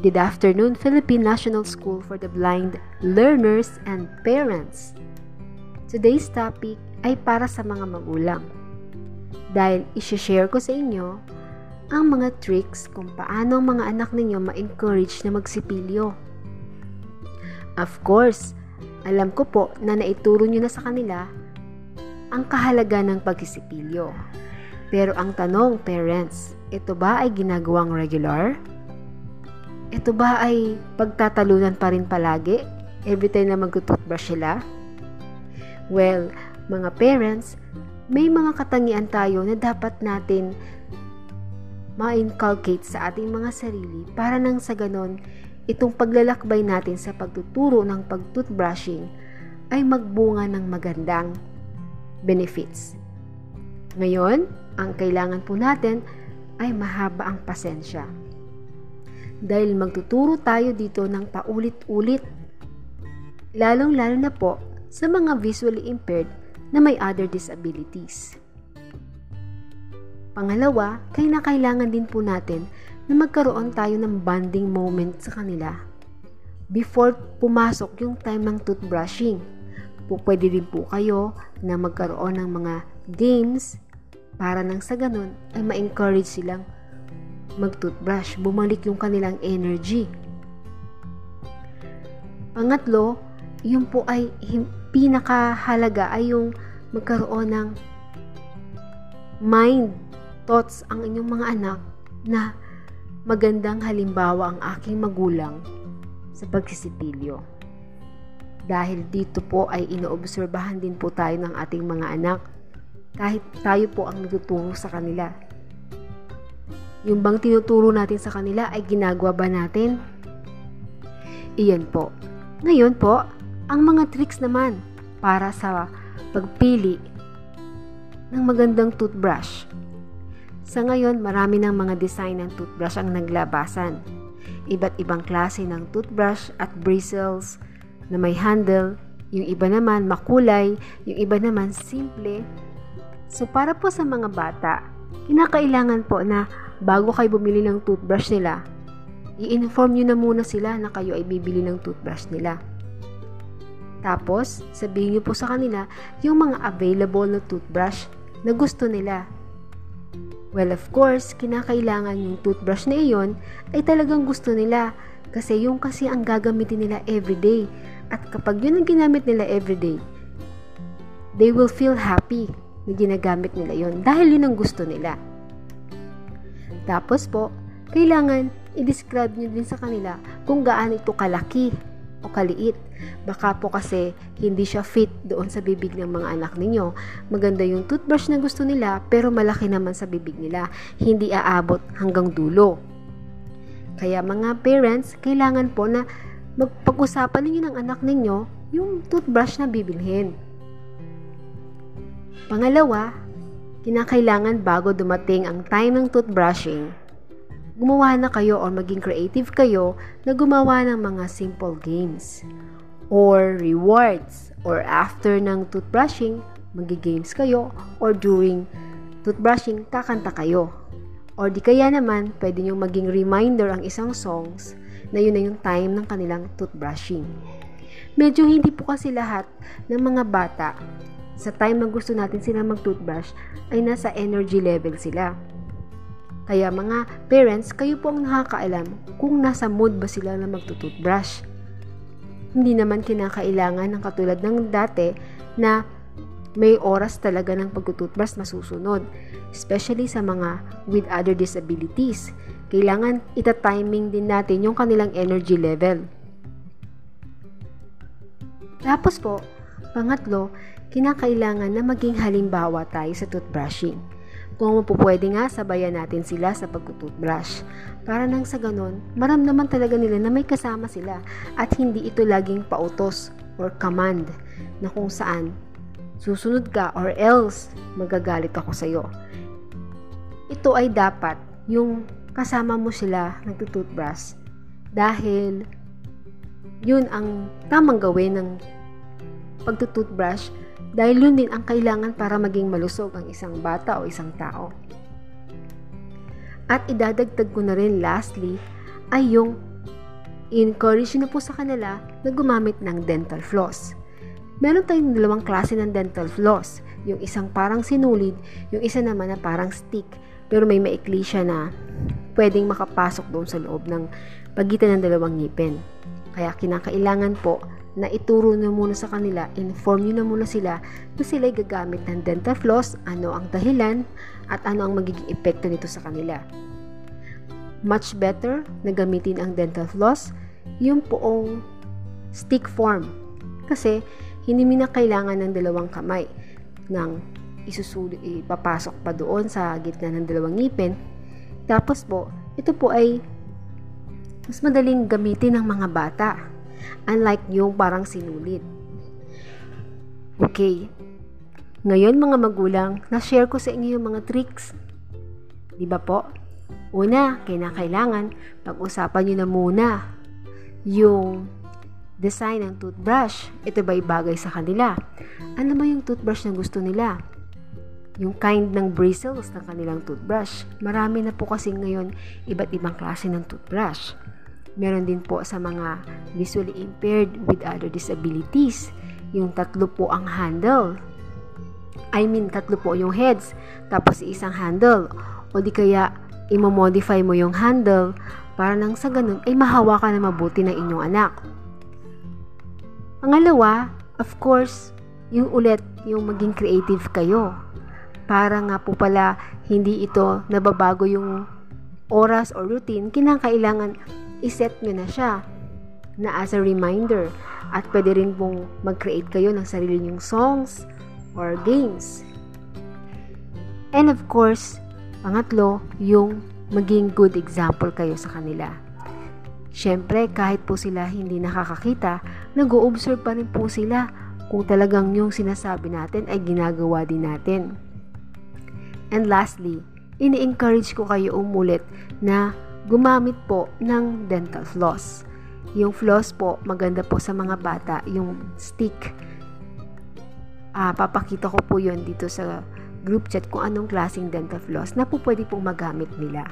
Good afternoon, Philippine National School for the Blind Learners and Parents. Today's topic ay para sa mga magulang. Dahil isi-share ko sa inyo ang mga tricks kung paano ang mga anak ninyo ma-encourage na magsipilyo. Of course, alam ko po na naituro nyo na sa kanila ang kahalaga ng pagsisipilyo. Pero ang tanong, parents, ito ba ay ginagawang regular? Ito ba ay pagtatalunan pa rin palagi? Every time na mag-toothbrush sila? Well, mga parents, may mga katangian tayo na dapat natin ma-inculcate sa ating mga sarili para nang sa ganon, itong paglalakbay natin sa pagtuturo ng pag-toothbrushing ay magbunga ng magandang benefits. Ngayon, ang kailangan po natin ay mahaba ang pasensya dahil magtuturo tayo dito ng paulit-ulit. Lalong-lalo na po sa mga visually impaired na may other disabilities. Pangalawa, kaya kailangan din po natin na magkaroon tayo ng bonding moment sa kanila. Before pumasok yung time ng toothbrushing, po pwede din po kayo na magkaroon ng mga games para nang sa ganun ay ma-encourage silang mag-toothbrush, bumalik yung kanilang energy. Pangatlo, yun po ay pinakahalaga ay yung magkaroon ng mind thoughts ang inyong mga anak na magandang halimbawa ang aking magulang sa pagsisipilyo. Dahil dito po ay inoobserbahan din po tayo ng ating mga anak kahit tayo po ang nagtuturo sa kanila yung bang tinuturo natin sa kanila ay ginagawa ba natin? Iyan po. Ngayon po, ang mga tricks naman para sa pagpili ng magandang toothbrush. Sa ngayon, marami ng mga design ng toothbrush ang naglabasan. Iba't ibang klase ng toothbrush at bristles na may handle, yung iba naman makulay, yung iba naman simple. So para po sa mga bata, kinakailangan po na bago kayo bumili ng toothbrush nila, i-inform nyo na muna sila na kayo ay bibili ng toothbrush nila. Tapos, sabihin nyo po sa kanila yung mga available na toothbrush na gusto nila. Well, of course, kinakailangan yung toothbrush na iyon ay talagang gusto nila kasi yung kasi ang gagamitin nila everyday. At kapag yun ang ginamit nila everyday, they will feel happy na ginagamit nila yon dahil yun ang gusto nila. Tapos po, kailangan i-describe nyo din sa kanila kung gaano ito kalaki o kaliit. Baka po kasi hindi siya fit doon sa bibig ng mga anak ninyo. Maganda yung toothbrush na gusto nila pero malaki naman sa bibig nila. Hindi aabot hanggang dulo. Kaya mga parents, kailangan po na magpag-usapan ninyo ng anak ninyo yung toothbrush na bibilhin. Pangalawa, kinakailangan bago dumating ang time ng toothbrushing, gumawa na kayo or maging creative kayo na gumawa ng mga simple games or rewards or after ng toothbrushing, magi-games kayo or during toothbrushing, kakanta kayo. Or di kaya naman, pwede nyo maging reminder ang isang songs na yun na yung time ng kanilang toothbrushing. Medyo hindi po kasi lahat ng mga bata sa time na gusto natin sila mag-toothbrush ay nasa energy level sila. Kaya mga parents, kayo po ang nakakaalam kung nasa mood ba sila na magtutoothbrush. Hindi naman kinakailangan ng katulad ng dati na may oras talaga ng pagtutoothbrush na susunod. Especially sa mga with other disabilities. Kailangan ita-timing din natin yung kanilang energy level. Tapos po, pangatlo, kinakailangan na maging halimbawa tayo sa toothbrushing. Kung pwede nga, sabayan natin sila sa pag-toothbrush. Para nang sa ganon, maramdaman talaga nila na may kasama sila at hindi ito laging pautos or command na kung saan susunod ka or else magagalit ako sa iyo. Ito ay dapat yung kasama mo sila nagtutoothbrush dahil yun ang tamang gawin ng pagtutoothbrush dahil yun din ang kailangan para maging malusog ang isang bata o isang tao. At idadagdag ko na rin lastly ay yung encourage nyo po sa kanila na gumamit ng dental floss. Meron tayong dalawang klase ng dental floss. Yung isang parang sinulid, yung isa naman na parang stick. Pero may maikli siya na pwedeng makapasok doon sa loob ng pagitan ng dalawang ngipin. Kaya kinakailangan po na ituro na muna sa kanila, inform nyo na muna sila na sila gagamit ng dental floss, ano ang dahilan, at ano ang magiging epekto nito sa kanila. Much better na gamitin ang dental floss yung poong stick form. Kasi hindi mo na kailangan ng dalawang kamay nang isusuli, ipapasok pa doon sa gitna ng dalawang ngipin. Tapos po, ito po ay mas madaling gamitin ng mga bata. Unlike yung parang sinulit. Okay. Ngayon mga magulang, na-share ko sa inyo yung mga tricks. Di ba po? Una, kailangan pag-usapan nyo na muna yung design ng toothbrush. Ito ba'y bagay sa kanila? Ano ba yung toothbrush na gusto nila? Yung kind ng bristles ng kanilang toothbrush. Marami na po kasi ngayon iba't ibang klase ng toothbrush. Meron din po sa mga visually impaired with other disabilities. Yung tatlo po ang handle. I mean, tatlo po yung heads. Tapos isang handle. O di kaya, imomodify mo yung handle para nang sa ganun ay mahawakan na mabuti ng inyong anak. Pangalawa, of course, yung ulit, yung maging creative kayo. Para nga po pala hindi ito nababago yung oras or routine, kinakailangan iset nyo na siya na as a reminder. At pwede rin pong mag-create kayo ng sarili nyong songs or games. And of course, pangatlo, yung maging good example kayo sa kanila. Siyempre, kahit po sila hindi nakakakita, nag-o-observe pa rin po sila kung talagang yung sinasabi natin ay ginagawa din natin. And lastly, ini-encourage ko kayo umulit na gumamit po ng dental floss. Yung floss po, maganda po sa mga bata, yung stick. Ah, papakita ko po yon dito sa group chat kung anong klaseng dental floss na po pwede pong magamit nila.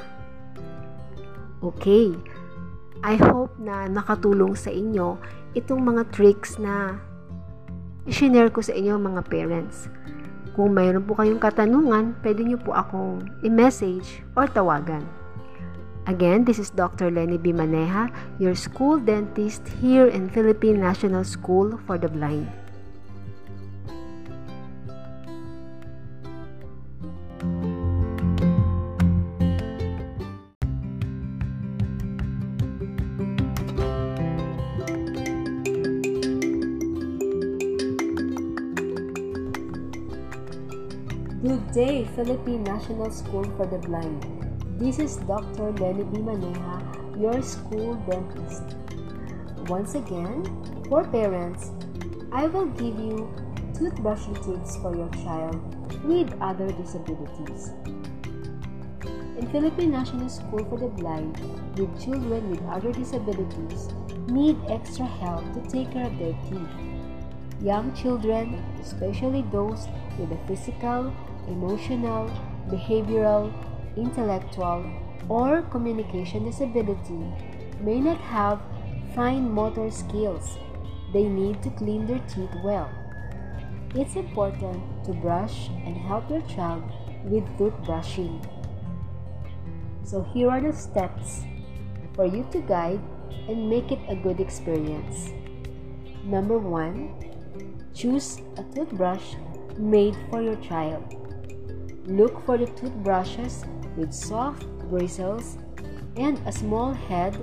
Okay, I hope na nakatulong sa inyo itong mga tricks na i-share ko sa inyo mga parents. Kung mayroon po kayong katanungan, pwede nyo po akong i-message or tawagan. Again, this is Dr. Lenny B. Maneja, your school dentist here in Philippine National School for the Blind. Good day, Philippine National School for the Blind. This is Dr. Lenny B. Maneja, your school dentist. Once again, for parents, I will give you toothbrushing tips for your child with other disabilities. In Philippine National School for the Blind, with children with other disabilities need extra help to take care of their teeth. Young children, especially those with a physical, emotional, behavioral, intellectual, or communication disability may not have fine motor skills. They need to clean their teeth well. It's important to brush and help your child with toothbrushing. So here are the steps for you to guide and make it a good experience. Number one, choose a toothbrush made for your child. Look for the toothbrushes with soft bristles and a small head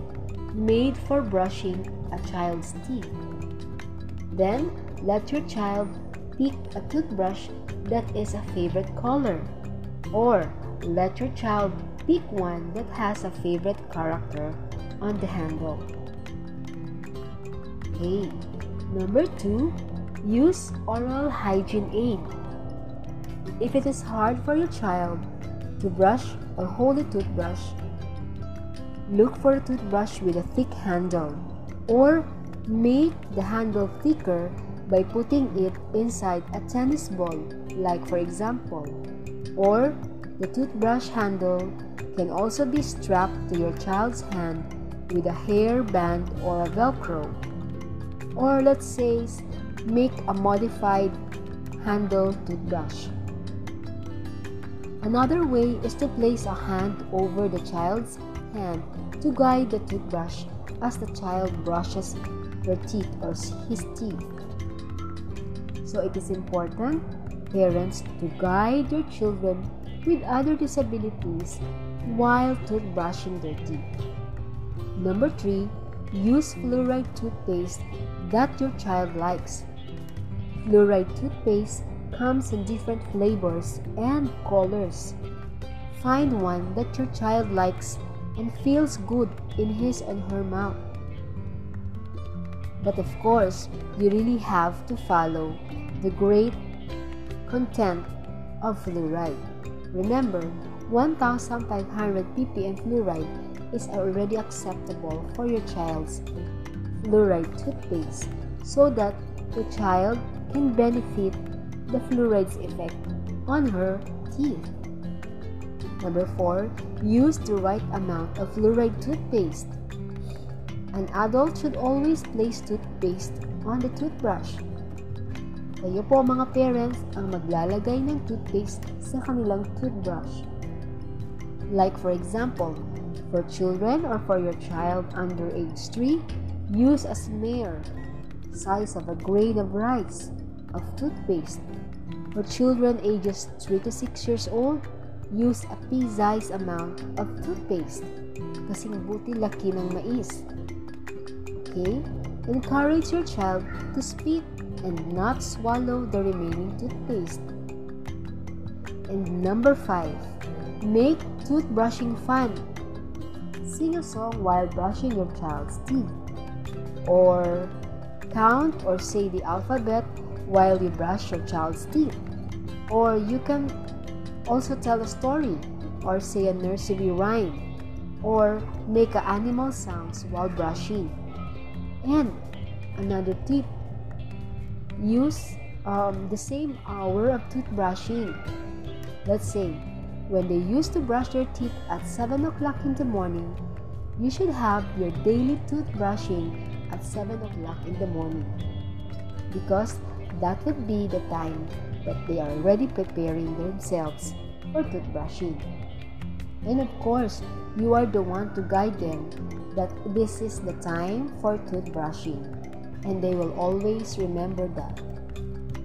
made for brushing a child's teeth. Then, let your child pick a toothbrush that is a favorite color, or let your child pick one that has a favorite character on the handle. Okay, number two, use oral hygiene aid if it is hard for your child to brush a toothbrush, look for a toothbrush with a thick handle or make the handle thicker by putting it inside a tennis ball, like for example. Or the toothbrush handle can also be strapped to your child's hand with a hair band or a velcro. Or let's say make a modified handle toothbrush. Another way is to place a hand over the child's hand to guide the toothbrush as the child brushes her teeth or his teeth. So it is important, parents, to guide your children with other disabilities while toothbrushing their teeth. Number 3. Use fluoride toothpaste that your child likes. Fluoride toothpaste comes in different flavors and colors. Find one that your child likes and feels good in his and her mouth. But of course, you really have to follow the great content of fluoride. Remember, 1500 ppm fluoride is already acceptable for your child's fluoride toothpaste so that the child can benefit the fluoride's effect on her teeth. Number 4, use the right amount of fluoride toothpaste. An adult should always place toothpaste on the toothbrush. Kayo po mga parents ang maglalagay ng toothpaste sa kanilang toothbrush. Like for example, for children or for your child under age 3, use a smear size of a grain of rice of toothpaste. For children ages 3 to 6 years old, use a pea-sized amount of toothpaste. Kasing buti laki ng mais. Okay? Encourage your child to spit and not swallow the remaining toothpaste. And number 5, make toothbrushing fun. Sing a song while brushing your child's teeth. Or count or say the alphabet while you brush your child's teeth. Or you can also tell a story or say a nursery rhyme or make animal sounds while brushing. And another tip use um, the same hour of toothbrushing. Let's say when they used to brush their teeth at 7 o'clock in the morning, you should have your daily toothbrushing at 7 o'clock in the morning because that would be the time that they are already preparing themselves for toothbrushing. And of course, you are the one to guide them that this is the time for toothbrushing, and they will always remember that.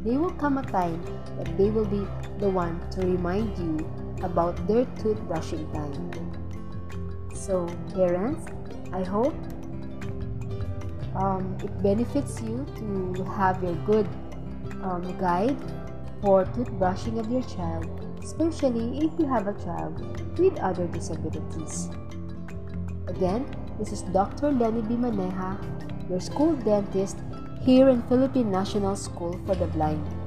There will come a time that they will be the one to remind you about their toothbrushing time. So, parents, I hope um, it benefits you to have your good um, guide for toothbrushing of your child, especially if you have a child with other disabilities. Again, this is Dr. Lenny Bimaneja, your school dentist here in Philippine National School for the Blind.